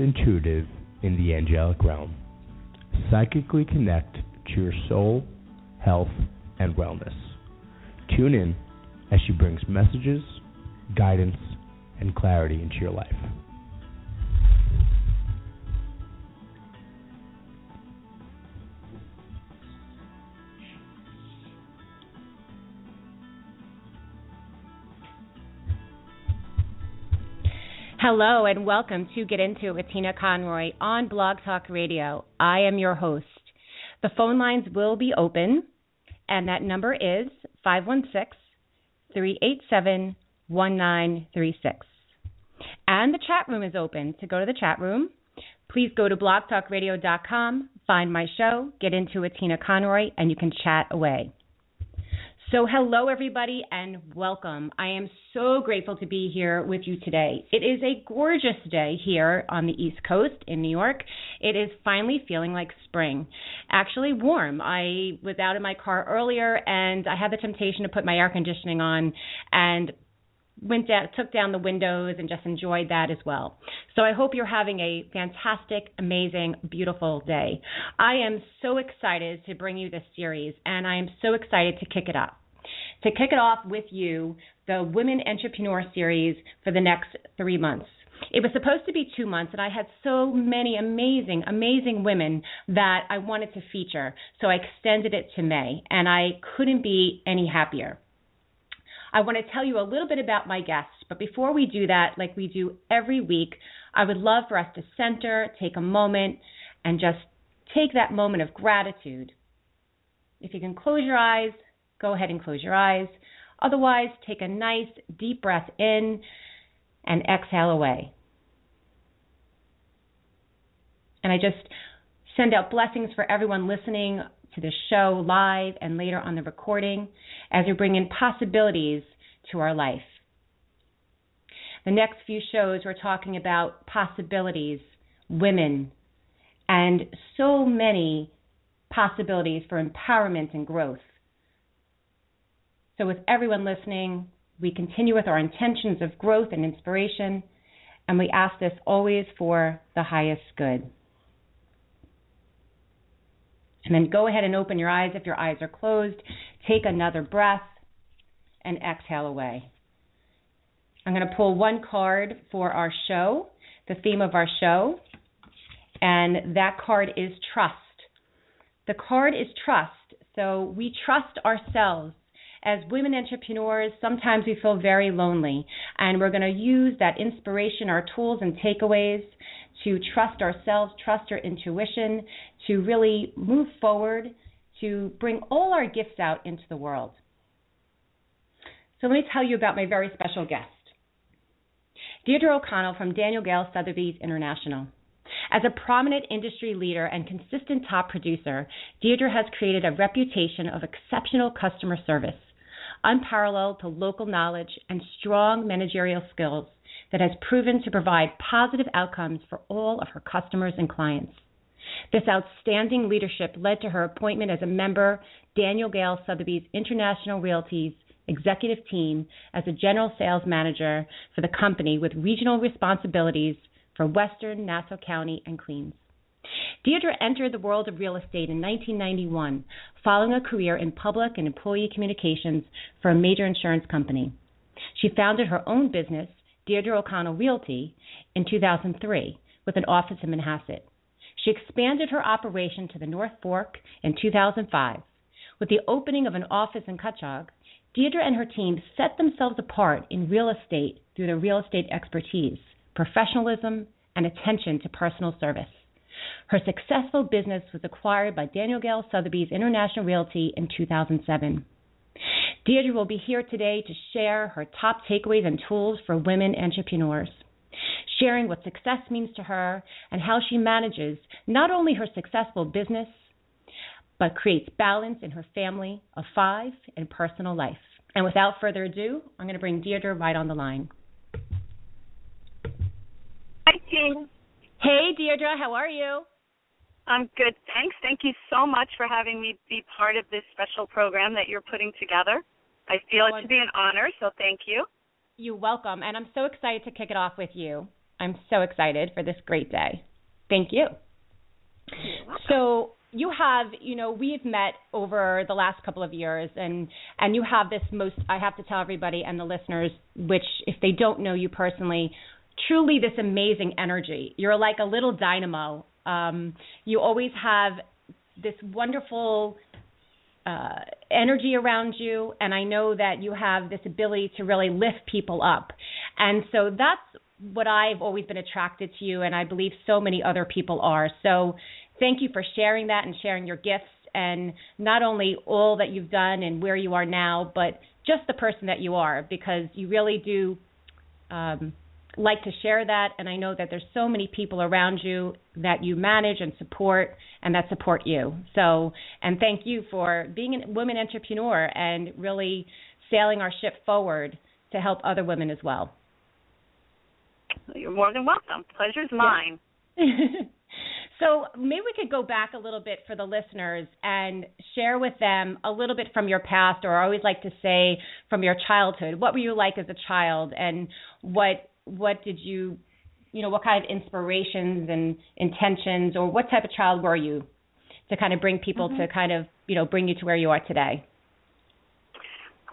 Intuitive in the angelic realm. Psychically connect to your soul, health, and wellness. Tune in as she brings messages, guidance, and clarity into your life. Hello and welcome to Get Into It with Tina Conroy on Blog Talk Radio. I am your host. The phone lines will be open, and that number is 516 387 1936. And the chat room is open. To go to the chat room, please go to blogtalkradio.com, find my show, Get Into It with Tina Conroy, and you can chat away. So, hello, everybody, and welcome. I am so grateful to be here with you today. It is a gorgeous day here on the East Coast in New York. It is finally feeling like spring. Actually, warm. I was out in my car earlier and I had the temptation to put my air conditioning on and went down took down the windows and just enjoyed that as well. So I hope you're having a fantastic, amazing, beautiful day. I am so excited to bring you this series and I am so excited to kick it up. To kick it off with you, the Women Entrepreneur series for the next 3 months. It was supposed to be two months, and I had so many amazing, amazing women that I wanted to feature. So I extended it to May, and I couldn't be any happier. I want to tell you a little bit about my guests, but before we do that, like we do every week, I would love for us to center, take a moment, and just take that moment of gratitude. If you can close your eyes, go ahead and close your eyes. Otherwise, take a nice deep breath in and exhale away. And I just send out blessings for everyone listening to the show live and later on the recording as we bring in possibilities to our life. The next few shows, we're talking about possibilities, women, and so many possibilities for empowerment and growth. So, with everyone listening, we continue with our intentions of growth and inspiration, and we ask this always for the highest good. And then go ahead and open your eyes if your eyes are closed. Take another breath and exhale away. I'm going to pull one card for our show, the theme of our show, and that card is trust. The card is trust. So we trust ourselves. As women entrepreneurs, sometimes we feel very lonely, and we're going to use that inspiration, our tools and takeaways to trust ourselves, trust our intuition, to really move forward, to bring all our gifts out into the world. So let me tell you about my very special guest. Deirdre O'Connell from Daniel Gale Sotheby's International. As a prominent industry leader and consistent top producer, Deirdre has created a reputation of exceptional customer service, unparalleled to local knowledge, and strong managerial skills that has proven to provide positive outcomes for all of her customers and clients. This outstanding leadership led to her appointment as a member Daniel Gale Sotheby's International Realty's executive team as a general sales manager for the company with regional responsibilities for Western Nassau County and Queens. Deirdre entered the world of real estate in 1991, following a career in public and employee communications for a major insurance company. She founded her own business, Deirdre O'Connell Realty, in 2003 with an office in Manhasset. She expanded her operation to the North Fork in 2005. With the opening of an office in Cutchogue, Deirdre and her team set themselves apart in real estate through their real estate expertise, professionalism, and attention to personal service. Her successful business was acquired by Daniel Gale Sotheby's International Realty in 2007. Deirdre will be here today to share her top takeaways and tools for women entrepreneurs, sharing what success means to her and how she manages not only her successful business, but creates balance in her family of five and personal life. And without further ado, I'm going to bring Deirdre right on the line. Hi, Jean. Hey, Deirdre, how are you? I'm good, thanks. Thank you so much for having me be part of this special program that you're putting together. I feel it to be an honor, so thank you. You're welcome, and I'm so excited to kick it off with you. I'm so excited for this great day. Thank you. So, you have, you know, we've met over the last couple of years and and you have this most I have to tell everybody and the listeners which if they don't know you personally, truly this amazing energy. You're like a little dynamo. Um, you always have this wonderful uh, energy around you, and I know that you have this ability to really lift people up. And so that's what I've always been attracted to you, and I believe so many other people are. So thank you for sharing that and sharing your gifts and not only all that you've done and where you are now, but just the person that you are because you really do um, like to share that. And I know that there's so many people around you that you manage and support and that support you. So, and thank you for being a women entrepreneur and really sailing our ship forward to help other women as well. You're more than welcome. Pleasure's mine. so maybe we could go back a little bit for the listeners and share with them a little bit from your past, or I always like to say from your childhood. What were you like as a child, and what what did you, you know, what kind of inspirations and intentions, or what type of child were you, to kind of bring people mm-hmm. to kind of you know bring you to where you are today?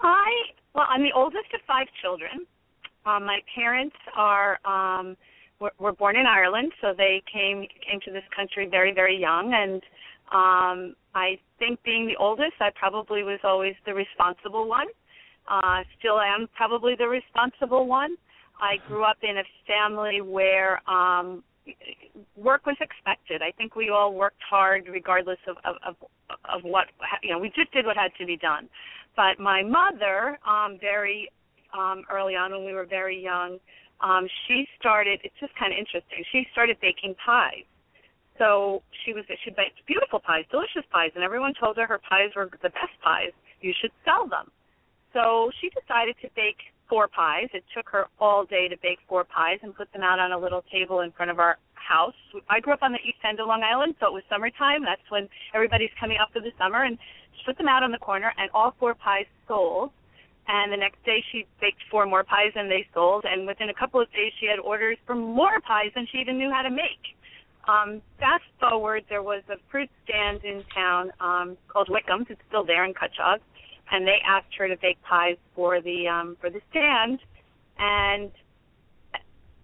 I well, I'm the oldest of five children. Um, my parents are um, were, were born in Ireland, so they came came to this country very very young, and um, I think being the oldest, I probably was always the responsible one. Uh, still am probably the responsible one. I grew up in a family where um work was expected. I think we all worked hard regardless of of of, of what you know, we just did what had to be done. But my mother um very um early on when we were very young, um she started it's just kind of interesting. She started baking pies. So she was she baked beautiful pies, delicious pies, and everyone told her her pies were the best pies. You should sell them. So she decided to bake four pies. It took her all day to bake four pies and put them out on a little table in front of our house. I grew up on the east end of Long Island, so it was summertime. That's when everybody's coming up for the summer, and she put them out on the corner, and all four pies sold. And the next day, she baked four more pies, and they sold. And within a couple of days, she had orders for more pies than she even knew how to make. Um, fast forward, there was a fruit stand in town um, called Wickham's. It's still there in Cutchogue and they asked her to bake pies for the um, for the stand. And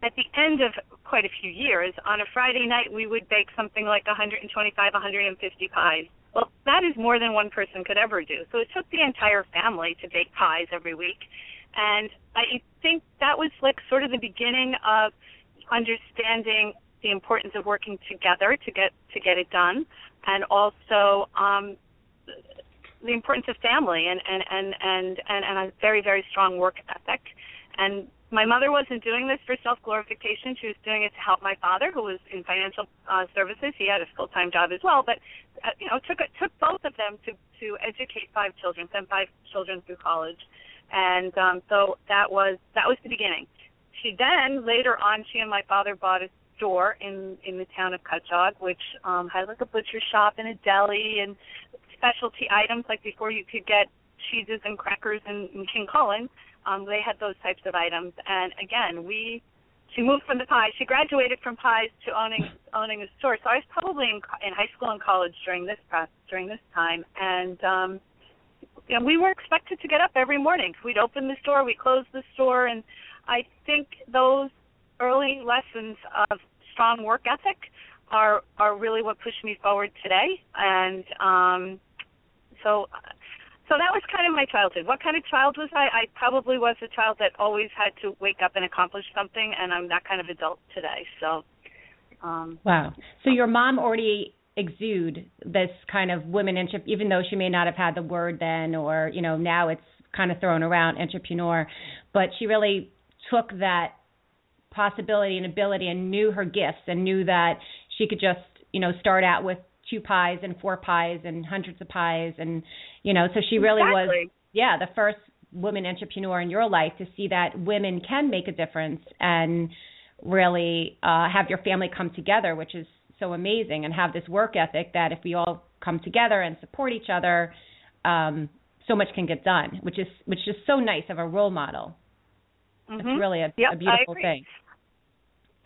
at the end of quite a few years, on a Friday night, we would bake something like 125, 150 pies. Well, that is more than one person could ever do. So it took the entire family to bake pies every week. And I think that was like sort of the beginning of understanding the importance of working together to get to get it done, and also um, the importance of family and and and and and, and a very very strong work ethic. And my mother wasn't doing this for self glorification she was doing it to help my father who was in financial uh, services. He had a full time job as well but uh, you know took it took both of them to to educate five children send five children through college. And um so that was that was the beginning. She then later on she and my father bought a store in in the town of Cutchogue, which um had like a butcher shop and a deli and specialty items like before you could get cheeses and crackers in, in King Cullen. Um, they had those types of items, and again, we she moved from the pies. She graduated from pies to owning owning a store. So I was probably in, in high school and college during this during this time, and um, you know, we were expected to get up every morning. We'd open the store, we close the store, and I think those early lessons of strong work ethic are are really what pushed me forward today. And um, so so that was kind of my childhood. What kind of child was I? I probably was a child that always had to wake up and accomplish something, and I'm that kind of adult today. So. Um, wow. So your mom already exude this kind of womanship, even though she may not have had the word then, or you know now it's kind of thrown around entrepreneur, but she really took that possibility and ability and knew her gifts and knew that she could just you know start out with two pies and four pies and hundreds of pies and you know so she really exactly. was yeah the first woman entrepreneur in your life to see that women can make a difference and really uh have your family come together which is so amazing and have this work ethic that if we all come together and support each other um so much can get done which is which is so nice of a role model mm-hmm. it's really a, yep, a beautiful thing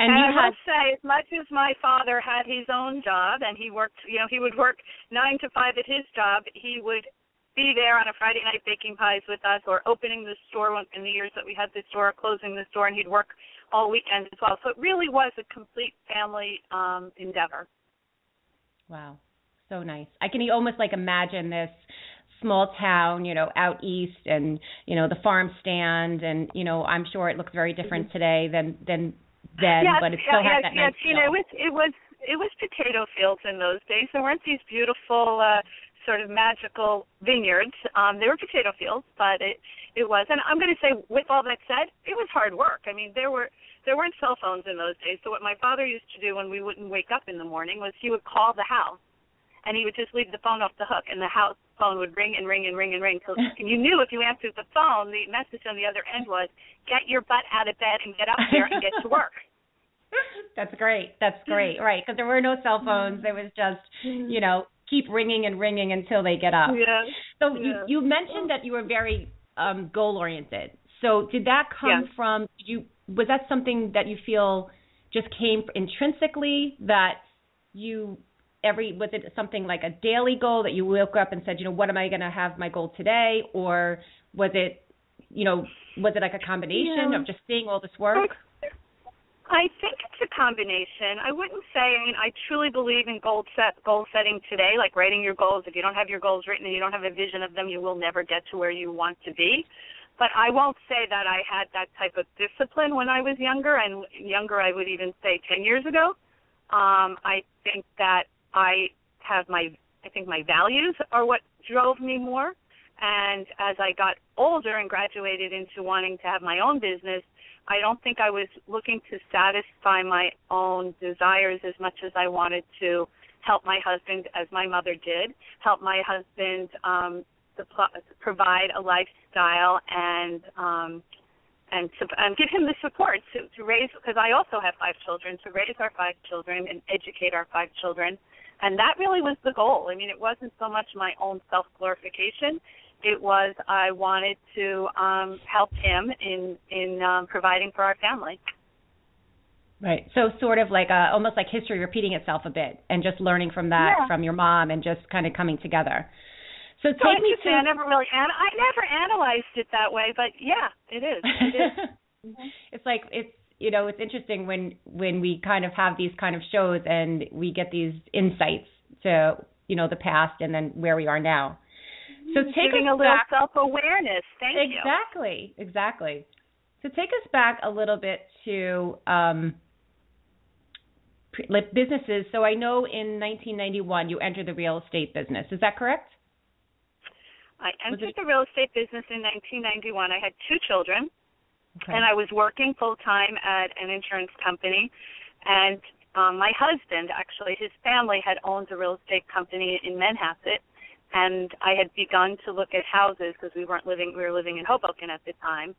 and, and you I will say, as much as my father had his own job and he worked, you know, he would work nine to five at his job, he would be there on a Friday night baking pies with us or opening the store in the years that we had the store, closing the store, and he'd work all weekend as well. So it really was a complete family um endeavor. Wow. So nice. I can almost like imagine this small town, you know, out east and, you know, the farm stand and, you know, I'm sure it looks very different Mm-hmm. today than than then, yes, but it yeah, still yeah, has that yeah, nice Tina, feel. it was it was it was potato fields in those days. There weren't these beautiful uh sort of magical vineyards. Um they were potato fields, but it it was and I'm gonna say with all that said, it was hard work. I mean there were there weren't cell phones in those days. So what my father used to do when we wouldn't wake up in the morning was he would call the house and he would just leave the phone off the hook and the house phone would ring and ring and ring and ring till and you knew if you answered the phone the message on the other end was get your butt out of bed and get up there and get to work That's great. That's great. Right, because there were no cell phones. It was just, you know, keep ringing and ringing until they get up. yeah So Yeah. you you mentioned that you were very um goal oriented. So did that come Yes. from did you was that something that you feel just came intrinsically that you every was it something like a daily goal that you woke up and said, you know, what am I going to have my goal today or was it you know, was it like a combination Yeah. of just seeing all this work? I think it's a combination. I wouldn't say. I mean, I truly believe in goal set goal setting today, like writing your goals. If you don't have your goals written and you don't have a vision of them, you will never get to where you want to be. But I won't say that I had that type of discipline when I was younger, and younger I would even say ten years ago. Um, I think that I have my I think my values are what drove me more. And as I got older and graduated into wanting to have my own business, I don't think I was looking to satisfy my own desires as much as I wanted to help my husband, as my mother did, help my husband um, supply, provide a lifestyle and um, and and give him the support to, to raise. Because I also have five children, to raise our five children and educate our five children, and that really was the goal. I mean, it wasn't so much my own self glorification it was I wanted to um, help him in in um, providing for our family. Right. So sort of like a, almost like history repeating itself a bit, and just learning from that Yeah. from your mom, and just kind of coming together. So So take me interesting. I never really an- I never analyzed it that way, but yeah, it is. It is. it's like it's you know it's interesting when when we kind of have these kind of shows and we get these insights to you know the past and then where we are now. So take Giving us a little back self awareness. Thank you. exactly exactly. So take us back a little bit to um, like businesses. So I know in 1991 you entered the real estate business. Is that correct? I entered it- the real estate business in 1991. I had two children. Okay. and I was working full time at an insurance company. And um, my husband, actually, his family had owned a real estate company in Manhasset, and I had begun to look at houses because we weren't living, we were living in Hoboken at the time.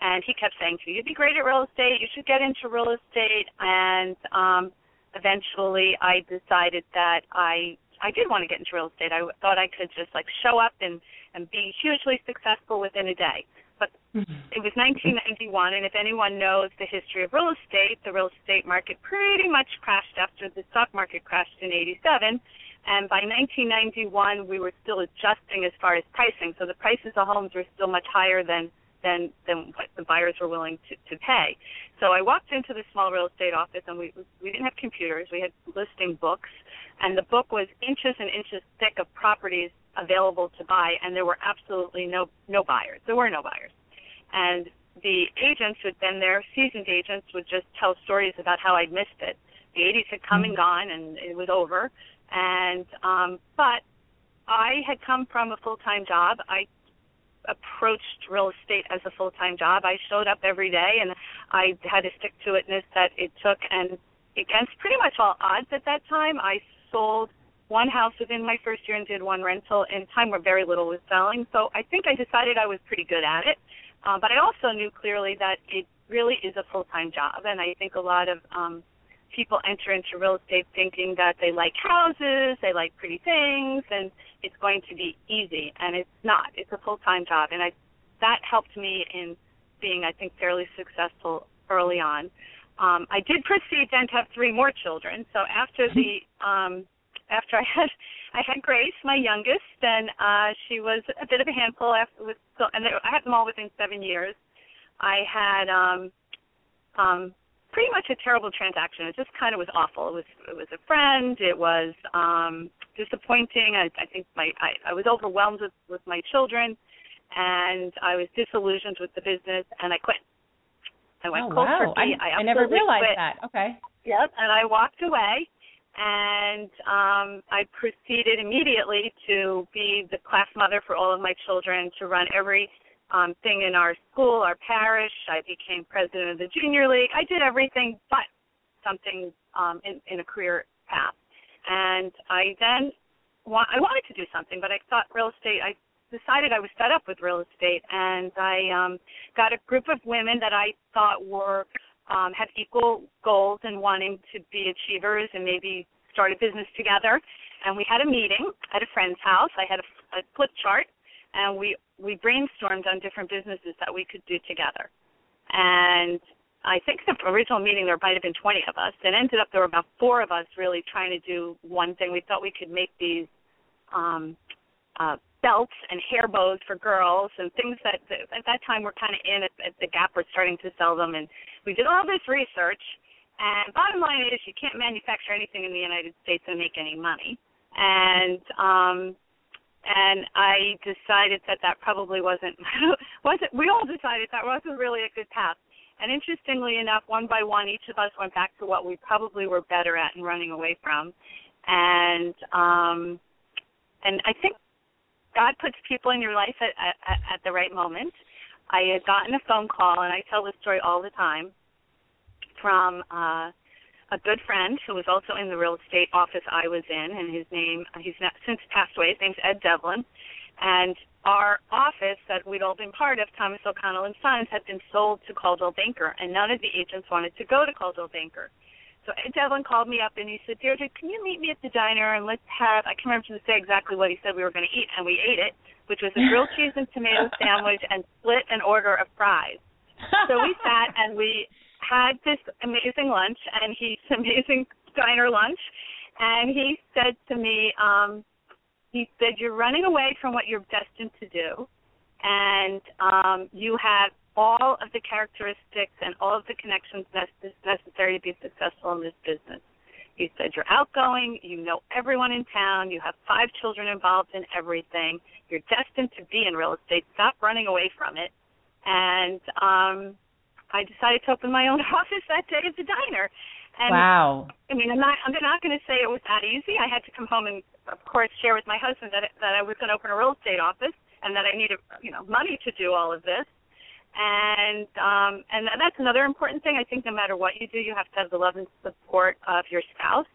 And he kept saying to me, "You'd be great at real estate. You should get into real estate." And um, eventually, I decided that I I did want to get into real estate. I thought I could just like show up and and be hugely successful within a day. But mm-hmm. it was 1991, and if anyone knows the history of real estate, the real estate market pretty much crashed after the stock market crashed in 87. And by 1991, we were still adjusting as far as pricing. So the prices of homes were still much higher than than than what the buyers were willing to, to pay. So I walked into the small real estate office, and we we didn't have computers. We had listing books, and the book was inches and inches thick of properties available to buy, and there were absolutely no no buyers. There were no buyers, and the agents who'd been there, seasoned agents, would just tell stories about how I'd missed it. The 80s had come and Mm-hmm. gone, and it was over. And um, but I had come from a full time job. I approached real estate as a full time job. I showed up every day and I had a stick to itness that it took and against pretty much all odds at that time I sold one house within my first year and did one rental in a time where very little was selling. So I think I decided I was pretty good at it. Uh, but I also knew clearly that it really is a full time job and I think a lot of um people enter into real estate thinking that they like houses, they like pretty things, and it's going to be easy. And it's not. It's a full time job, and I that helped me in being, I think, fairly successful early on. Um, I did proceed then to have three more children. So after the um, after I had I had Grace, my youngest, and uh, she was a bit of a handful. After with so, and they, I had them all within seven years. I had um, um, pretty much a terrible transaction. It just kind of was awful. It was it was a friend. It was um disappointing. I, I think my I, I was overwhelmed with with my children, and I was disillusioned with the business, and I quit. I went oh cold wow! turkey. I, I absolutely never realized quit. that. Okay. Yep, and I walked away, and um, I proceeded immediately to be the class mother for all of my children, to run every um, thing in our school, our parish. I became president of the junior league. I did everything but something um, in, in a career path. And I then wa- I wanted to do something, but I thought real estate. I decided I was fed up with real estate, and I um, got a group of women that I thought were um, had equal goals and wanting to be achievers and maybe start a business together. And we had a meeting at a friend's house. I had a, a flip chart, and we we brainstormed on different businesses that we could do together. And I think the original meeting there might have been 20 of us. It ended up there were about four of us really trying to do one thing. We thought we could make these um, uh, belts and hair bows for girls and things that, that at that time were kind of in. At, at the Gap were starting to sell them, and we did all this research. And bottom line is, you can't manufacture anything in the United States and make any money. And um, and I decided that that probably wasn't wasn't. We all decided that wasn't really a good path. And interestingly enough, one by one, each of us went back to what we probably were better at and running away from. And um, and I think God puts people in your life at, at at the right moment. I had gotten a phone call, and I tell this story all the time, from uh, a good friend who was also in the real estate office I was in, and his name uh, he's not, since passed away. His name's Ed Devlin, and our office that we'd all been part of, Thomas O'Connell and Sons, had been sold to Coldwell Banker, and none of the agents wanted to go to Coldwell Banker. So Ed Devlin called me up and he said, Deirdre, can you meet me at the diner and let's have, I can't remember to say exactly what he said we were going to eat, and we ate it, which was a grilled cheese and tomato sandwich and split an order of fries. So we sat and we had this amazing lunch and he's amazing diner lunch and he said to me, um, he said, You're running away from what you're destined to do and um, you have all of the characteristics and all of the connections necessary to be successful in this business. He said, You're outgoing, you know everyone in town, you have five children involved in everything, you're destined to be in real estate, stop running away from it. And um I decided to open my own office that day at the diner. And wow. I mean, I'm not I'm not going to say it was that easy. I had to come home and, of course, share with my husband that that I was going to open a real estate office and that I needed, you know, money to do all of this. And um, and that's another important thing. I think no matter what you do, you have to have the love and support of your spouse.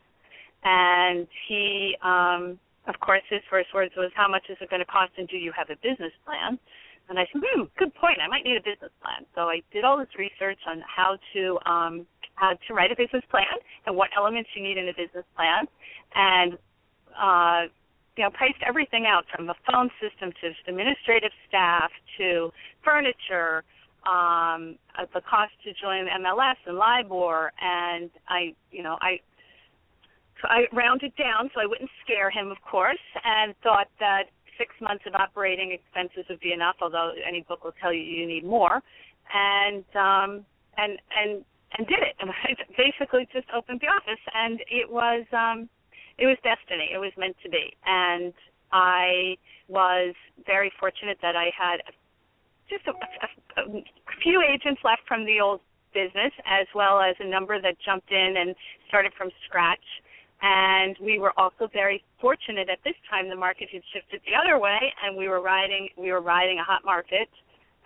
And he, um, of course, his first words was, "How much is it going to cost? And do you have a business plan?" And I said, "Hmm, good point. I might need a business plan." So I did all this research on how to um, how to write a business plan and what elements you need in a business plan, and uh, you know, priced everything out from the phone system to administrative staff to furniture, um, uh, the cost to join MLS and LIBOR, and I, you know, I, I rounded down so I wouldn't scare him, of course, and thought that six months of operating expenses would be enough. Although any book will tell you you need more, and um, and and and did it. I basically just opened the office, and it was um, it was destiny. It was meant to be, and I was very fortunate that I had just a, a, a few agents left from the old business, as well as a number that jumped in and started from scratch. And we were also very fortunate at this time. The market had shifted the other way, and we were riding we were riding a hot market,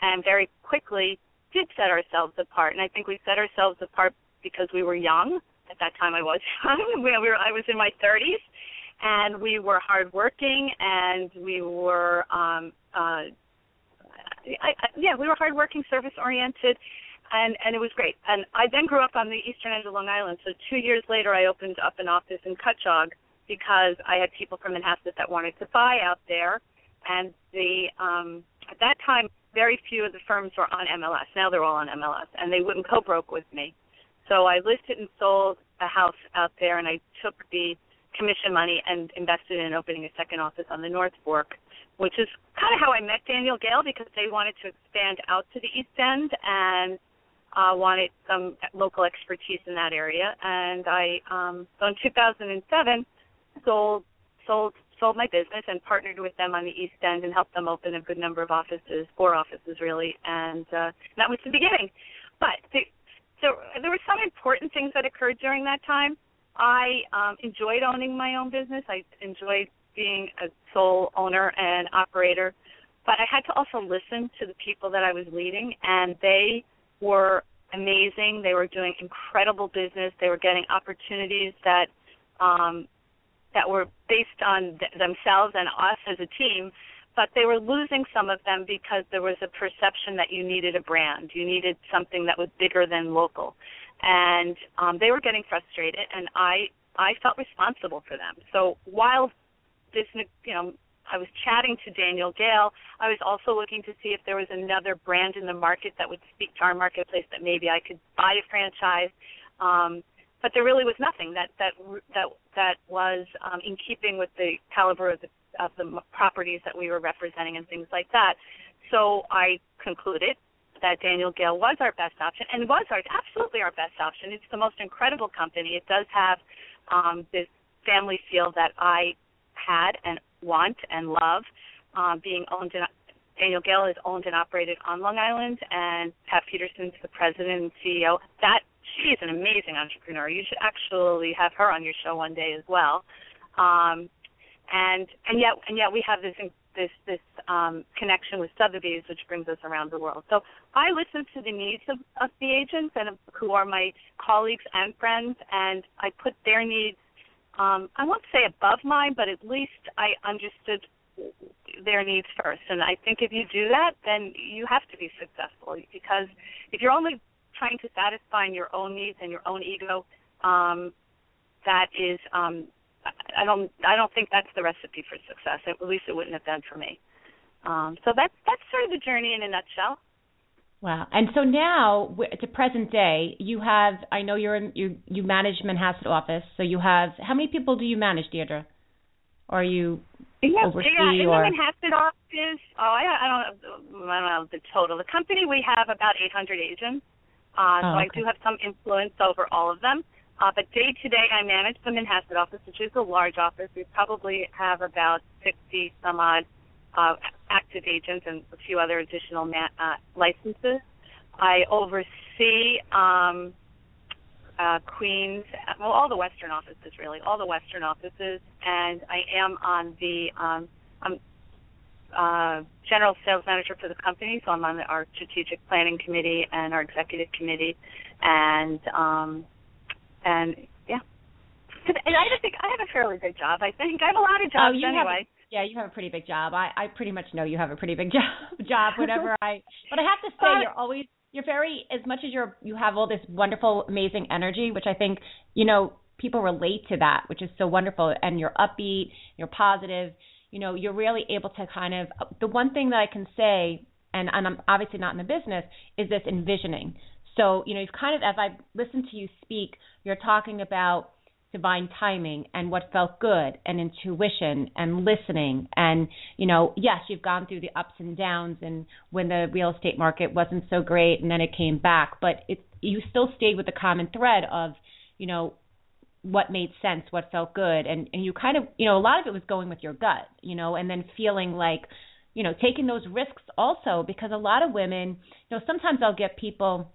and very quickly did set ourselves apart. And I think we set ourselves apart because we were young. At that time, I was young. we were I was in my 30s, and we were hardworking, and we were um, uh, I, I, yeah, we were hardworking, service oriented, and and it was great. And I then grew up on the eastern end of Long Island. So two years later, I opened up an office in Cutchogue because I had people from Manhasset that wanted to buy out there, and the um, at that time, very few of the firms were on MLS. Now they're all on MLS, and they wouldn't co-broke with me. So I listed and sold a house out there, and I took the commission money and invested in opening a second office on the North Fork, which is kind of how I met Daniel Gale because they wanted to expand out to the East End and uh, wanted some local expertise in that area. And I, um, so in 2007, sold sold sold my business and partnered with them on the East End and helped them open a good number of offices, four offices really, and uh, that was the beginning. But the, so there were some important things that occurred during that time. I um, enjoyed owning my own business. I enjoyed being a sole owner and operator, but I had to also listen to the people that I was leading, and they were amazing. They were doing incredible business. They were getting opportunities that um, that were based on th- themselves and us as a team, but they were losing some of them because there was a perception that you needed a brand, you needed something that was bigger than local, and um, they were getting frustrated, and I I felt responsible for them. So while this, you know, I was chatting to Daniel Gale. I was also looking to see if there was another brand in the market that would speak to our marketplace that maybe I could buy a franchise. Um, but there really was nothing that that that that was um, in keeping with the caliber of the of the properties that we were representing and things like that. So I concluded that Daniel Gale was our best option and was our absolutely our best option. It's the most incredible company. It does have um, this family feel that I had and want and love. Um, being owned and Daniel Gale is owned and operated on Long Island, and Pat Petersen's the president and CEO. That she is an amazing entrepreneur. You should actually have her on your show one day as well. Um, and and yet and yet we have this this this um, connection with Sotheby's, which brings us around the world. So I listen to the needs of, of the agents and who are my colleagues and friends, and I put their needs. Um, I won't say above mine, but at least I understood their needs first. And I think if you do that, then you have to be successful because if you're only trying to satisfy your own needs and your own ego, um, that is, um, I don't, I don't think that's the recipe for success. At least it wouldn't have done for me. Um, so that's that's sort of the journey in a nutshell. Wow. And so now, to present day, you have. I know you're in. You you manage Manhasset office. So you have. How many people do you manage, Deirdre? Or are you yeah, oversee yeah, in or? the Manhasset office. Oh, I, I don't. I don't know the total. The company we have about 800 agents. Uh, so Oh, I do have some influence over all of them. Uh, but day to day, I manage the Manhasset office, which is a large office. We probably have about 60 some odd uh, active agents and a few other additional ma- uh, licenses. I oversee um, uh, Queens, well, all the Western offices, really, all the Western offices, and I am on the um, I'm uh, general sales manager for the company, so I'm on the, our strategic planning committee and our executive committee, and um, and yeah. And I think I have a fairly good job. I think I have a lot of Oh, jobs have anyway. Yeah, you have a pretty big job. I I pretty much know you have a pretty big job. Job, whatever I. But I have to say, you're always you're very as much as you're you have all this wonderful, amazing energy, which I think you know people relate to that, which is so wonderful. And you're upbeat, you're positive. You know, you're really able to kind of. The one thing that I can say, and, and I'm obviously not in the business, is this envisioning. So, you know, you've kind of, as I listen to you speak, you're talking about divine timing and what felt good and intuition and listening and you know yes you've gone through the ups and downs and when the real estate market wasn't so great and then it came back but it you still stayed with the common thread of you know what made sense what felt good. And and you kind of you know a lot of it was going with your gut you know and then feeling like you know taking those risks also because a lot of women you know sometimes I'll get people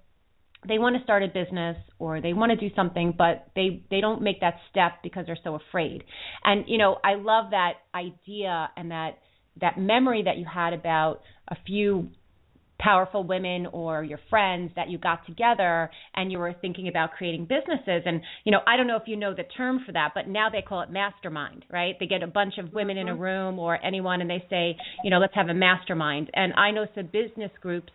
they want to start a business or they want to do something but they they don't make that step because they're so afraid. And you know i love that idea and that that memory that you had about a few powerful women or your friends that you got together and you were thinking about creating businesses. And you know I don't know if you know the term for that but now they call it mastermind right? They get a bunch of women in a mm-hmm. room or anyone and they say you know let's have a mastermind. And I know some business groups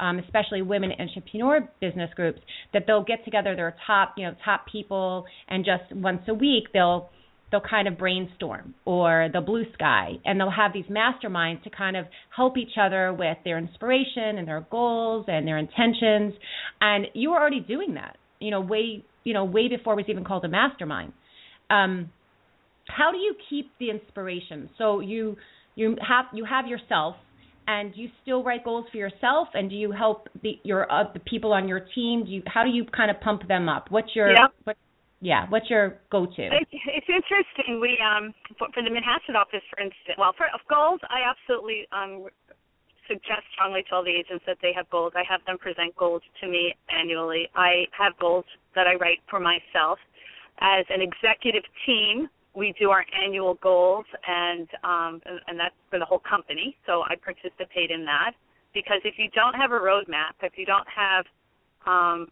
um, especially women entrepreneur business groups, that they'll get together their top, you know, top people, and just once a week they'll they'll kind of brainstorm or the blue sky, and they'll have these masterminds to kind of help each other with their inspiration and their goals and their intentions. And you were already doing that, you know, way you know way before it was even called a mastermind. Um, how do you keep the inspiration? So you you have you have yourself and do you still write goals for yourself and do you help the your uh, the people on your team? Do you how do you kind of pump them up? What's your yeah. what yeah what's your go to it's, it's interesting. We um for, for the manhasset office for instance well for goals i absolutely um suggest strongly to all the agents that they have goals. I have them present goals to me annually. I have goals that i write for myself as an executive team we do our annual goals and um and, and that's for the whole company. So i participate in that because if you don't have a roadmap if you don't have um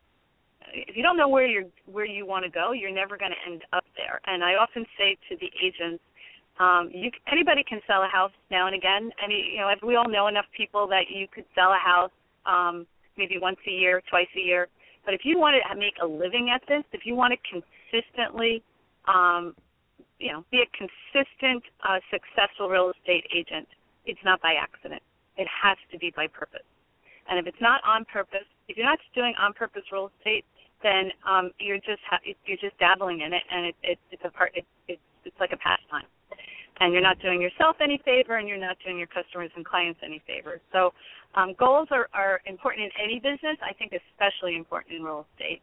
if you don't know where you're where you want to go you're never going to end up there. And i often say to the agents um you anybody can sell a house now and again. Any you know we all know enough people that you could sell a house um maybe once a year twice a year. But if you want to make a living at this if you want to consistently um you know, be a consistent, uh, successful real estate agent. It's not by accident. It has to be by purpose. And if it's not on purpose, if you're not doing on purpose real estate, then um, you're just ha- you're just dabbling in it, and it, it, it's a part. It, it, it's like a pastime, and you're not doing yourself any favor, and you're not doing your customers and clients any favor. So, um, goals are, are important in any business. I think especially important in real estate.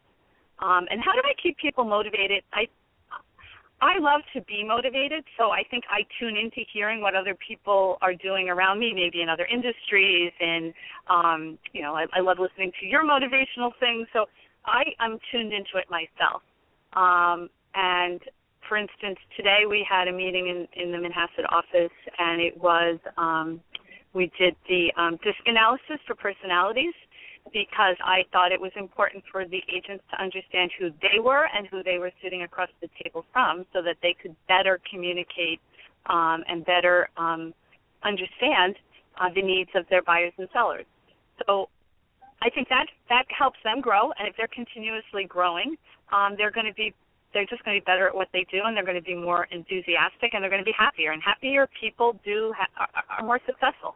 Um, and how do I keep people motivated? I I love to be motivated, so I think I tune into hearing what other people are doing around me, maybe in other industries, and um, you know, I, I love listening to your motivational things. So I I'm tuned into it myself. Um, and for instance, today we had a meeting in in the Manhasset office, and it was um, we did the um, DISC analysis for personalities because I thought it was important for the agents to understand who they were and who they were sitting across the table from so that they could better communicate um, and better um, understand uh, the needs of their buyers and sellers. So I think that that helps them grow, and if they're continuously growing, um, they're going to be they're just going to be better at what they do, and they're going to be more enthusiastic, and they're going to be happier. And happier people do ha- are, are more successful.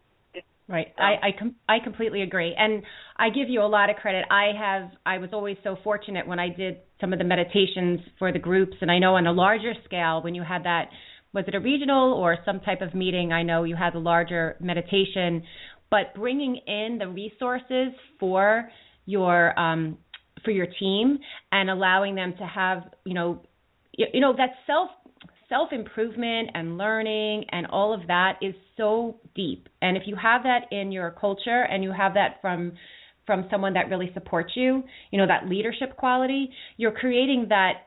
Right. I I, com- I completely agree, and I give you a lot of credit. I have I was always so fortunate when I did some of the meditations for the groups, and I know on a larger scale when you had that was it a regional or some type of meeting? I know you had a larger meditation, but bringing in the resources for your um, for your team and allowing them to have you know you, you know that self self improvement and learning and all of that is so deep. And if you have that in your culture and you have that from from someone that really supports you, you know, that leadership quality, you're creating that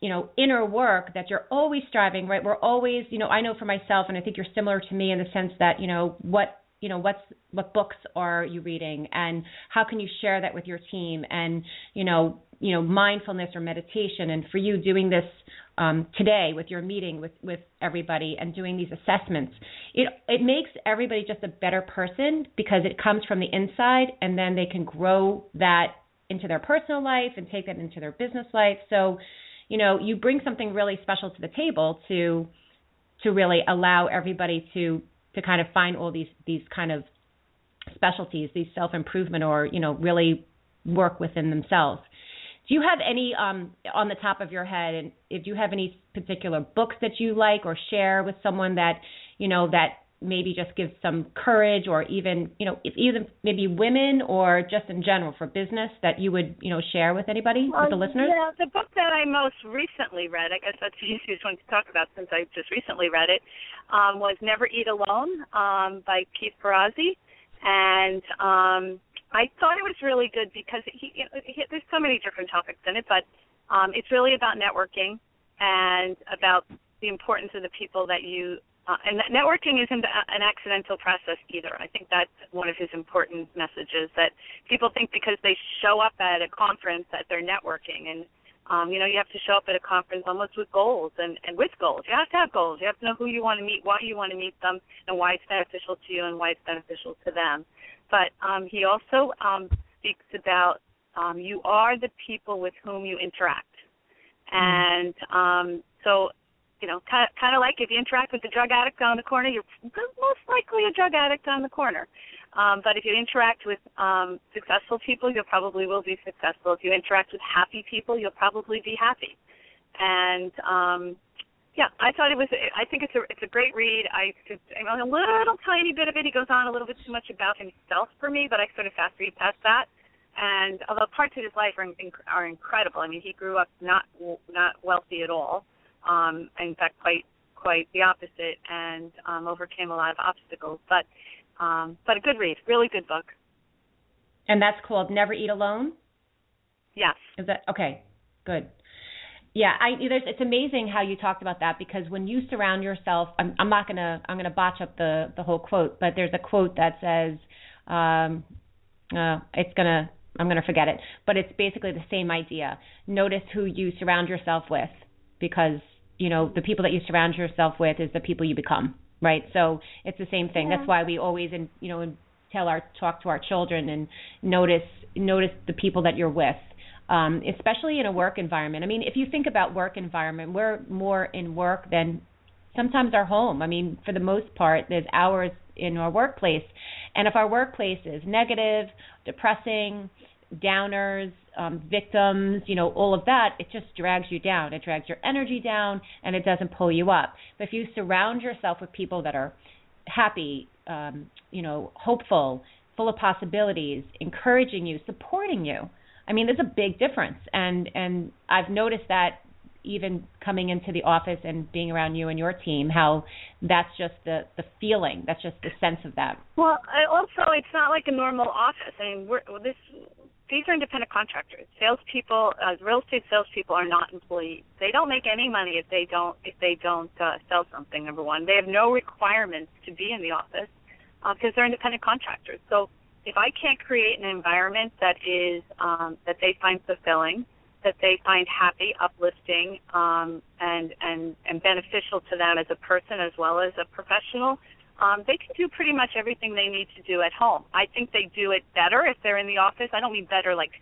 you know inner work that you're always striving right? We're always you know i know for myself and i think you're similar to me in the sense that you know what you know what's what books are you reading? And how can you share that with your team? And you know you know mindfulness or meditation. And for you doing this um, today with your meeting with with everybody and doing these assessments it it makes everybody just a better person because it comes from the inside and then they can grow that into their personal life and take that into their business life so you know, you bring something really special to the table to to really allow everybody to to kind of find all these these kind of specialties, these self improvement or you know really work within themselves. Do you have any um, on the top of your head, and if you have any particular books that you like or share with someone that you know that maybe just gives some courage, or even you know if even maybe women or just in general for business that you would you know share with anybody Well, with the listeners? Yeah, the book that I most recently read, I guess that's the easiest one to talk about since I just recently read it, um, was Never Eat Alone um, by Keith Ferrazzi. And um, I thought it was really good because he, you know, he, there's so many different topics in it, but um, it's really about networking and about the importance of the people that you. Uh, and networking isn't an accidental process either. I think that's one of his important messages that people think because they show up at a conference that they're networking and um, you know, you have to show up at a conference almost with goals and, and with goals. You have to have goals. You have to know who you want to meet, why you want to meet them, and why it's beneficial to you and why it's beneficial to them. But um, he also um, speaks about um, you are the people with whom you interact. And um, so, you know, kind of, kind of like if you interact with the drug addict on the corner, you're most likely a drug addict on the corner. Um, but if you interact with um, successful people, you probably will be successful. If you interact with happy people, you'll probably be happy. And um, yeah, I thought it was. I think it's a it's a great read. I I mean, a little tiny bit of it. He goes on a little bit too much about himself for me, but I sort of fast read past that. And although parts of his life are are incredible, I mean, he grew up not not wealthy at all. Um, in fact, quite quite the opposite, and um, overcame a lot of obstacles. But um, but a good read, really good book. And that's called Never Eat Alone. Yes. Is that okay? Good. Yeah, I there's it's amazing how you talked about that because when you surround yourself, I'm, I'm not gonna I'm gonna botch up the the whole quote, but there's a quote that says, um, uh, it's gonna I'm gonna forget it, but it's basically the same idea. Notice who you surround yourself with because you know the people that you surround yourself with is the people you become, right? So it's the same thing. That's why we always in you know tell our talk to our children and notice notice the people that you're with um, especially in a work environment. I mean, if you think about work environment, we're more in work than sometimes our home. I mean, for the most part, there's hours in our workplace, and if our workplace is negative, depressing, downers, um, victims, you know, all of that, it just drags you down. It drags your energy down, and it doesn't pull you up. But if you surround yourself with people that are happy, um, you know, hopeful, full of possibilities, encouraging you, supporting you I mean, there's a big difference, and and I've noticed that even coming into the office and being around you and your team, how that's just the the feeling, that's just the sense of that. Well, also it's not like a normal office. I mean, we're this these are independent contractors. Salespeople, uh, real estate salespeople are not employees. They don't make any money if they don't if they don't uh, sell something. Number one, they have no requirements to be in the office uh, because they're independent contractors. So if I can't create an environment that is um, that they find fulfilling, that they find happy, uplifting, um, and and and beneficial to them as a person as well as a professional, um, they can do pretty much everything they need to do at home. I think they do it better if they're in the office. I don't mean better like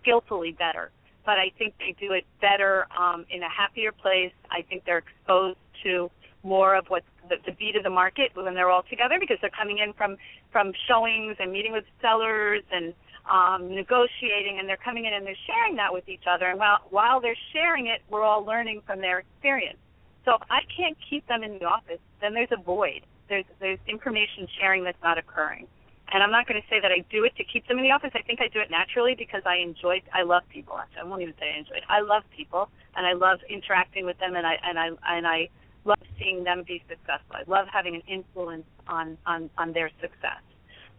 skillfully better, but I think they do it better um, in a happier place. I think they're exposed to more of what the, the beat of the market when they're all together because they're coming in from from showings and meeting with sellers and um, negotiating, and they're coming in and they're sharing that with each other. And while while they're sharing it, we're all learning from their experience. So if I can't keep them in the office, then there's a void. There's there's information sharing that's not occurring. And I'm not going to say that I do it to keep them in the office. I think I do it naturally because I enjoy. I love people. Actually, I won't even say I enjoy it. I love people, and I love interacting with them, and I and I and I love seeing them be successful. I love having an influence on on on their success.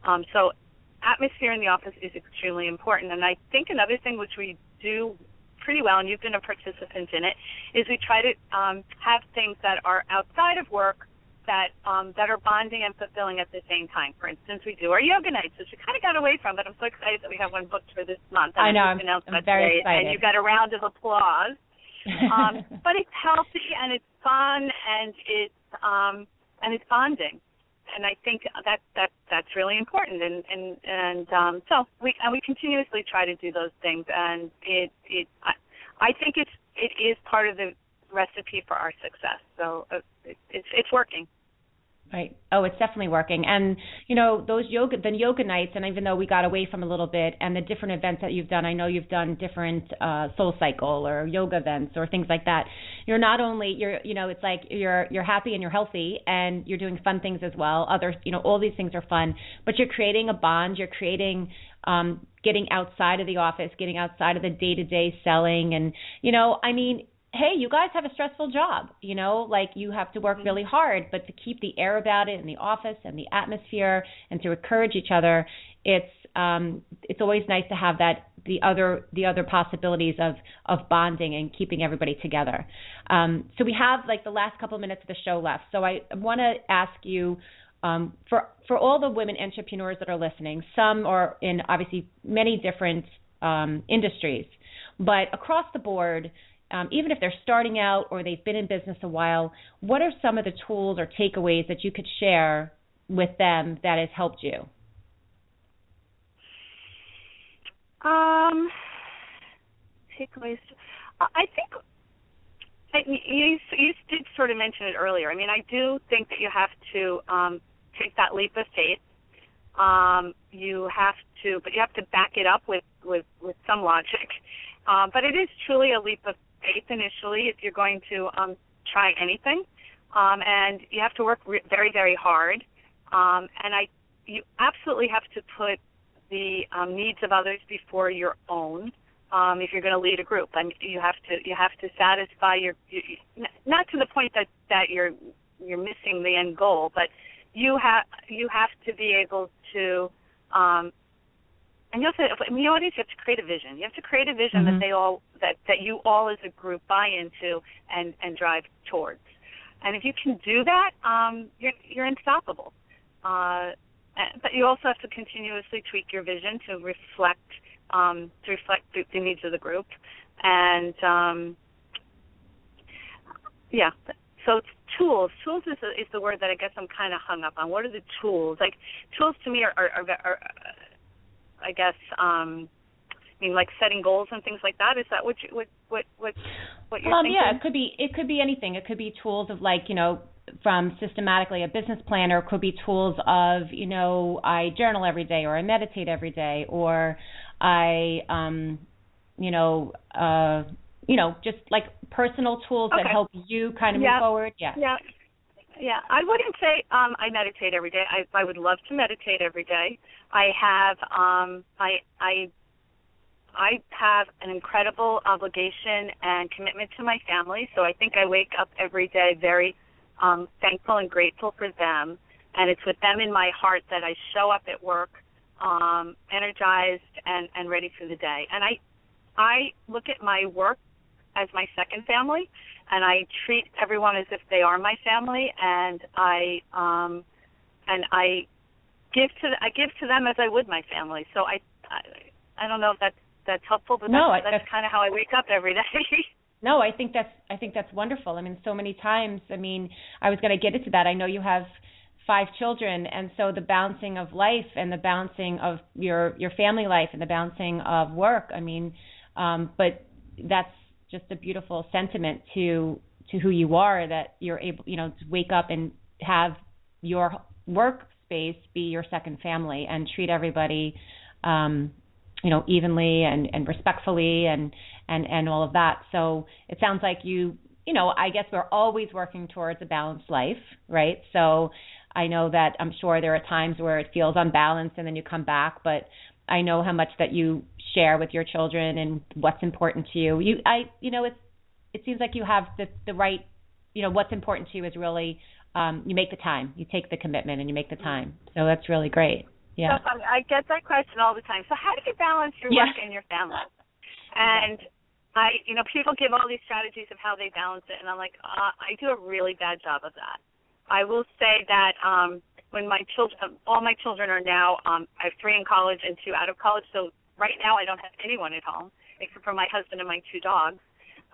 Um, so atmosphere in the office is extremely important. And I think another thing which we do pretty well, and you've been a participant in it, is we try to um, have things that are outside of work that um, that are bonding and fulfilling at the same time. For instance, we do our yoga nights, which we kind of got away from, but I'm so excited that we have one booked for this month. I know, I'm, I'm very today, excited. And you got a round of applause. Um, but it's healthy and it's fun and it's um, and it's bonding and I think that that that's really important. And and and um, so we and we continuously try to do those things. And it it I, I think it's it is part of the recipe for our success. So uh, it, it's it's working. Right. Oh, it's definitely working. And you know, those yoga the yoga nights and even though we got away from a little bit and the different events that you've done, I know you've done different uh soul cycle or yoga events or things like that. You're not only you're you know, it's like you're you're happy and you're healthy and you're doing fun things as well. Other, you know, all these things are fun, but you're creating a bond, you're creating um getting outside of the office, getting outside of the day-to-day selling and you know, I mean, hey, you guys have a stressful job, you know, like you have to work really hard, but to keep the air about it in the office and the atmosphere and to encourage each other, it's um it's always nice to have that the other the other possibilities of of bonding and keeping everybody together. Um so we have like the last couple of minutes of the show left. So I want to ask you um, for for all the women entrepreneurs that are listening, some are in obviously many different um, industries, but across the board, um, even if they're starting out or they've been in business a while, what are some of the tools or takeaways that you could share with them that has helped you? Um, takeaways. I think I, you you did sort of mention it earlier. I mean, I do think that you have to um, take that leap of faith. Um, you have to, but you have to back it up with with with some logic. Uh, but it is truly a leap of faith initially if you're going to um, try anything, um, and you have to work re- very very hard. Um, and I, you absolutely have to put the um, needs of others before your own. Um, if you're going to lead a group, and you have to you have to satisfy your, you, not to the point that that you're you're missing the end goal, but you have you have to be able to um, and you also I mean, you know what it is you have to create a vision. You have to create a vision Mhm. that they all that that you all as a group buy into and and drive towards. And if you can do that, um, you're you're unstoppable. Uh, but you also have to continuously tweak your vision to reflect um, to reflect the, the needs of the group. And um, yeah, so it's tools. Tools is the, is the word that I guess I'm kind of hung up on. What are the tools? Like tools to me are are, are, are I guess um, I mean like setting goals and things like that. Is that what you, what what what what you're um, thinking? yeah, it could be it could be anything. It could be tools of like you know from systematically a business planner. Could be tools of you know I journal every day or I meditate every day or I um you know uh you know just like personal tools that help you kind of move forward. Yeah. Yeah. Yeah, I wouldn't say um I meditate every day. I I would love to meditate every day. I have um I I I have an incredible obligation and commitment to my family, so I think I wake up every day very um thankful and grateful for them and it's with them in my heart that I show up at work um energized and and ready for the day. And I I look at my work as my second family and I treat everyone as if they are my family, and I um, and I give to I give to them as I would my family. So I I, I don't know if that's that's helpful, but No, that's, I- that's kind of how I wake up every day. No, I think that's I think that's wonderful. I mean, so many times. I mean, I was going to get into that. I know you have five children, and so the balancing of life and the balancing of your your family life and the balancing of work. I mean, um, but that's just a beautiful sentiment to to who you are that you're able, you know, to wake up and have your workspace be your second family and treat everybody um you know evenly and and respectfully and and and all of that. So it sounds like you you know i guess we're always working towards a balanced life right? So i know that i'm sure there are times where it feels unbalanced and then you come back but i know how much that you share with your children and what's important to you you i you know it's it seems like you have the the right you know what's important to you is really um you make the time you take the commitment and you make the time so that's really great yeah So, um, I get that question all the time. So how do you balance your Yeah. work and your family? And I, you know, people give all these strategies of how they balance it, and I'm like, uh, I do a really bad job of that. I will say that um, when my children, all my children are now, um, I have three in college and two out of college. So right now I don't have anyone at home except for my husband and my two dogs.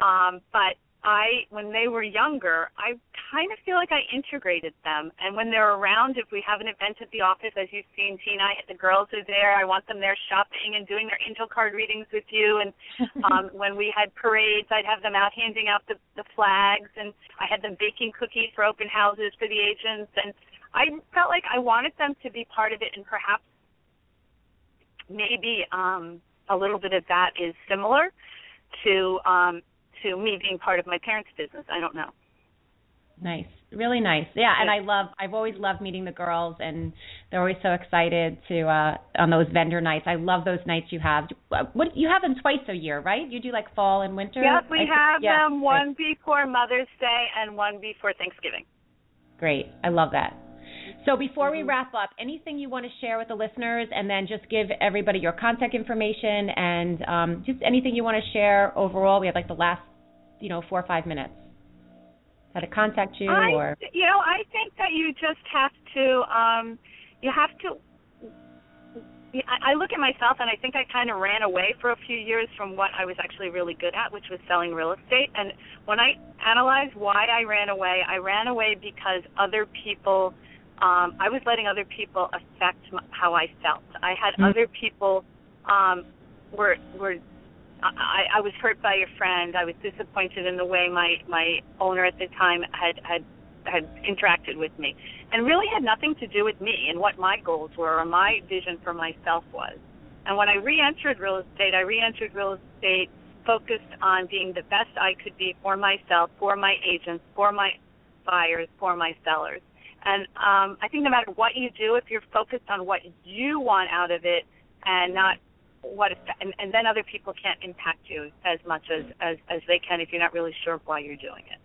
Um, but I when they were younger, I kind of feel like I integrated them. And when they're around, if we have an event at the office, as you've seen, Tina, the girls are there. I want them there shopping and doing their angel card readings with you. And um, when we had parades, I'd have them out handing out the the flags, and I had them baking cookies for open houses for the agents. And I felt like I wanted them to be part of it, and perhaps maybe um, a little bit of that is similar to um, to me being part of my parents' business. I don't know. Nice, really nice. Yeah, and I love. I've always loved meeting the girls, and they're always so excited to uh on those vendor nights. I love those nights you have. What you have them twice a year, right? You do like fall and winter. Yep, we I, have yeah, them one before Mother's Day and one before Thanksgiving. Great, I love that. So before we wrap up, anything you want to share with the listeners, and then just give everybody your contact information and um, just anything you want to share overall. We have like the last, you know, four or five minutes. How to contact you, I, or you know, I think that you just have to, um, you have to. I look at myself and I think I kind of ran away for a few years from what I was actually really good at, which was selling real estate. And when I analyze why I ran away, I ran away because other people um, I was letting other people affect how I felt. I had mm-hmm. other people um, were were I, I was hurt by a friend. I was disappointed in the way my my owner at the time had had had interacted with me, and really had nothing to do with me and what my goals were or my vision for myself was. And when I re-entered real estate, I re-entered real estate focused on being the best I could be for myself, for my agents, for my buyers, for my sellers. And um, I think no matter what you do, if you're focused on what you want out of it and not what, and, and then other people can't impact you as much as, as as they can if you're not really sure why you're doing it.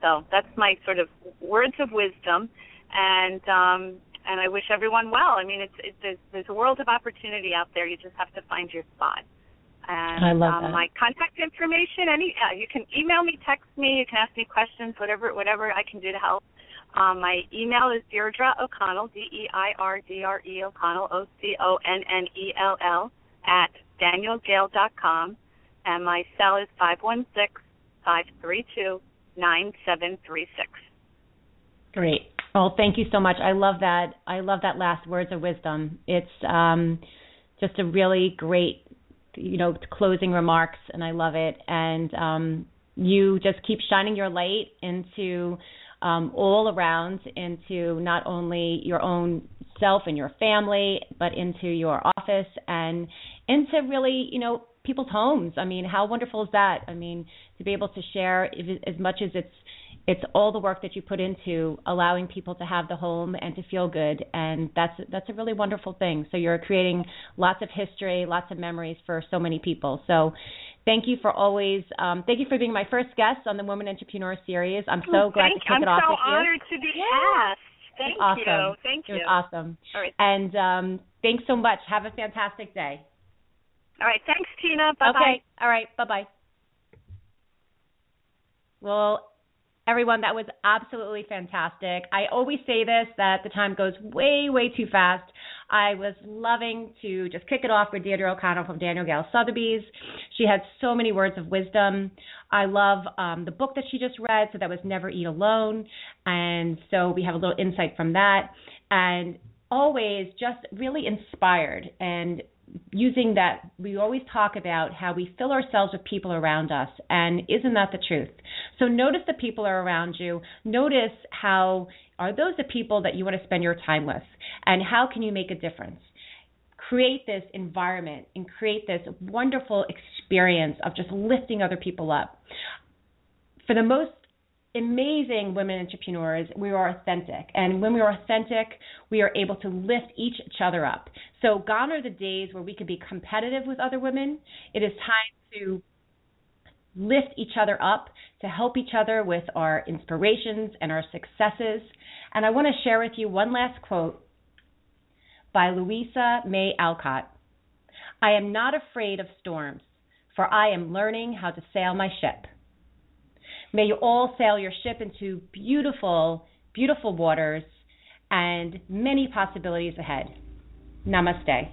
So that's my sort of words of wisdom, and um, and I wish everyone well. I mean, it's, it's there's, there's a world of opportunity out there. You just have to find your spot. And I love um, that. my contact information. Any, uh, you can email me, text me, you can ask me questions, whatever whatever I can do to help. Um, my email is Deirdre O'Connell, D E I R D R E O'Connell, O C O N N E L L, at danielgale.com. And my cell is five one six five three two nine seven three six. Great. Well, thank you so much. I love that. I love that last words of wisdom. It's um, just a really great, you know, closing remarks, and I love it. And um, you just keep shining your light into um, all around into not only your own self and your family, but into your office and into really, you know, people's homes. I mean, how wonderful is that? I mean, to be able to share as much as it's it's all the work that you put into allowing people to have the home and to feel good and that's that's a really wonderful thing so you're creating lots of history lots of memories for so many people so thank you for always um, thank you for being my first guest on the woman entrepreneur series. I'm so oh, glad to kick I'm it off so with you. I'm so honored to be yeah. asked. Thank awesome. you thank you. it was awesome. All right. And um, thanks so much. Have a fantastic day. All right. Thanks tina. Bye bye okay. All right. Bye bye well everyone, that was absolutely fantastic. I always say this that the time goes way, way too fast. I was loving to just kick it off with Deirdre O'Connell from Daniel Gale Sotheby's. She had so many words of wisdom. I love um, the book that she just read, so that was Never Eat Alone. And so we have a little insight from that. And always just really inspired and using that we always talk about how we fill ourselves with people around us and isn't that the truth? So notice the people are around you. Notice how are those the people that you want to spend your time with? And how can you make a difference? Create this environment and create this wonderful experience of just lifting other people up. For the most amazing women entrepreneurs, we are authentic. And when we are authentic, we are able to lift each other up. So, gone are the days where we could be competitive with other women. It is time to lift each other up, to help each other with our inspirations and our successes. And I want to share with you one last quote by Louisa May Alcott. I am not afraid of storms, for I am learning how to sail my ship. May you all sail your ship into beautiful, beautiful waters and many possibilities ahead. Namaste.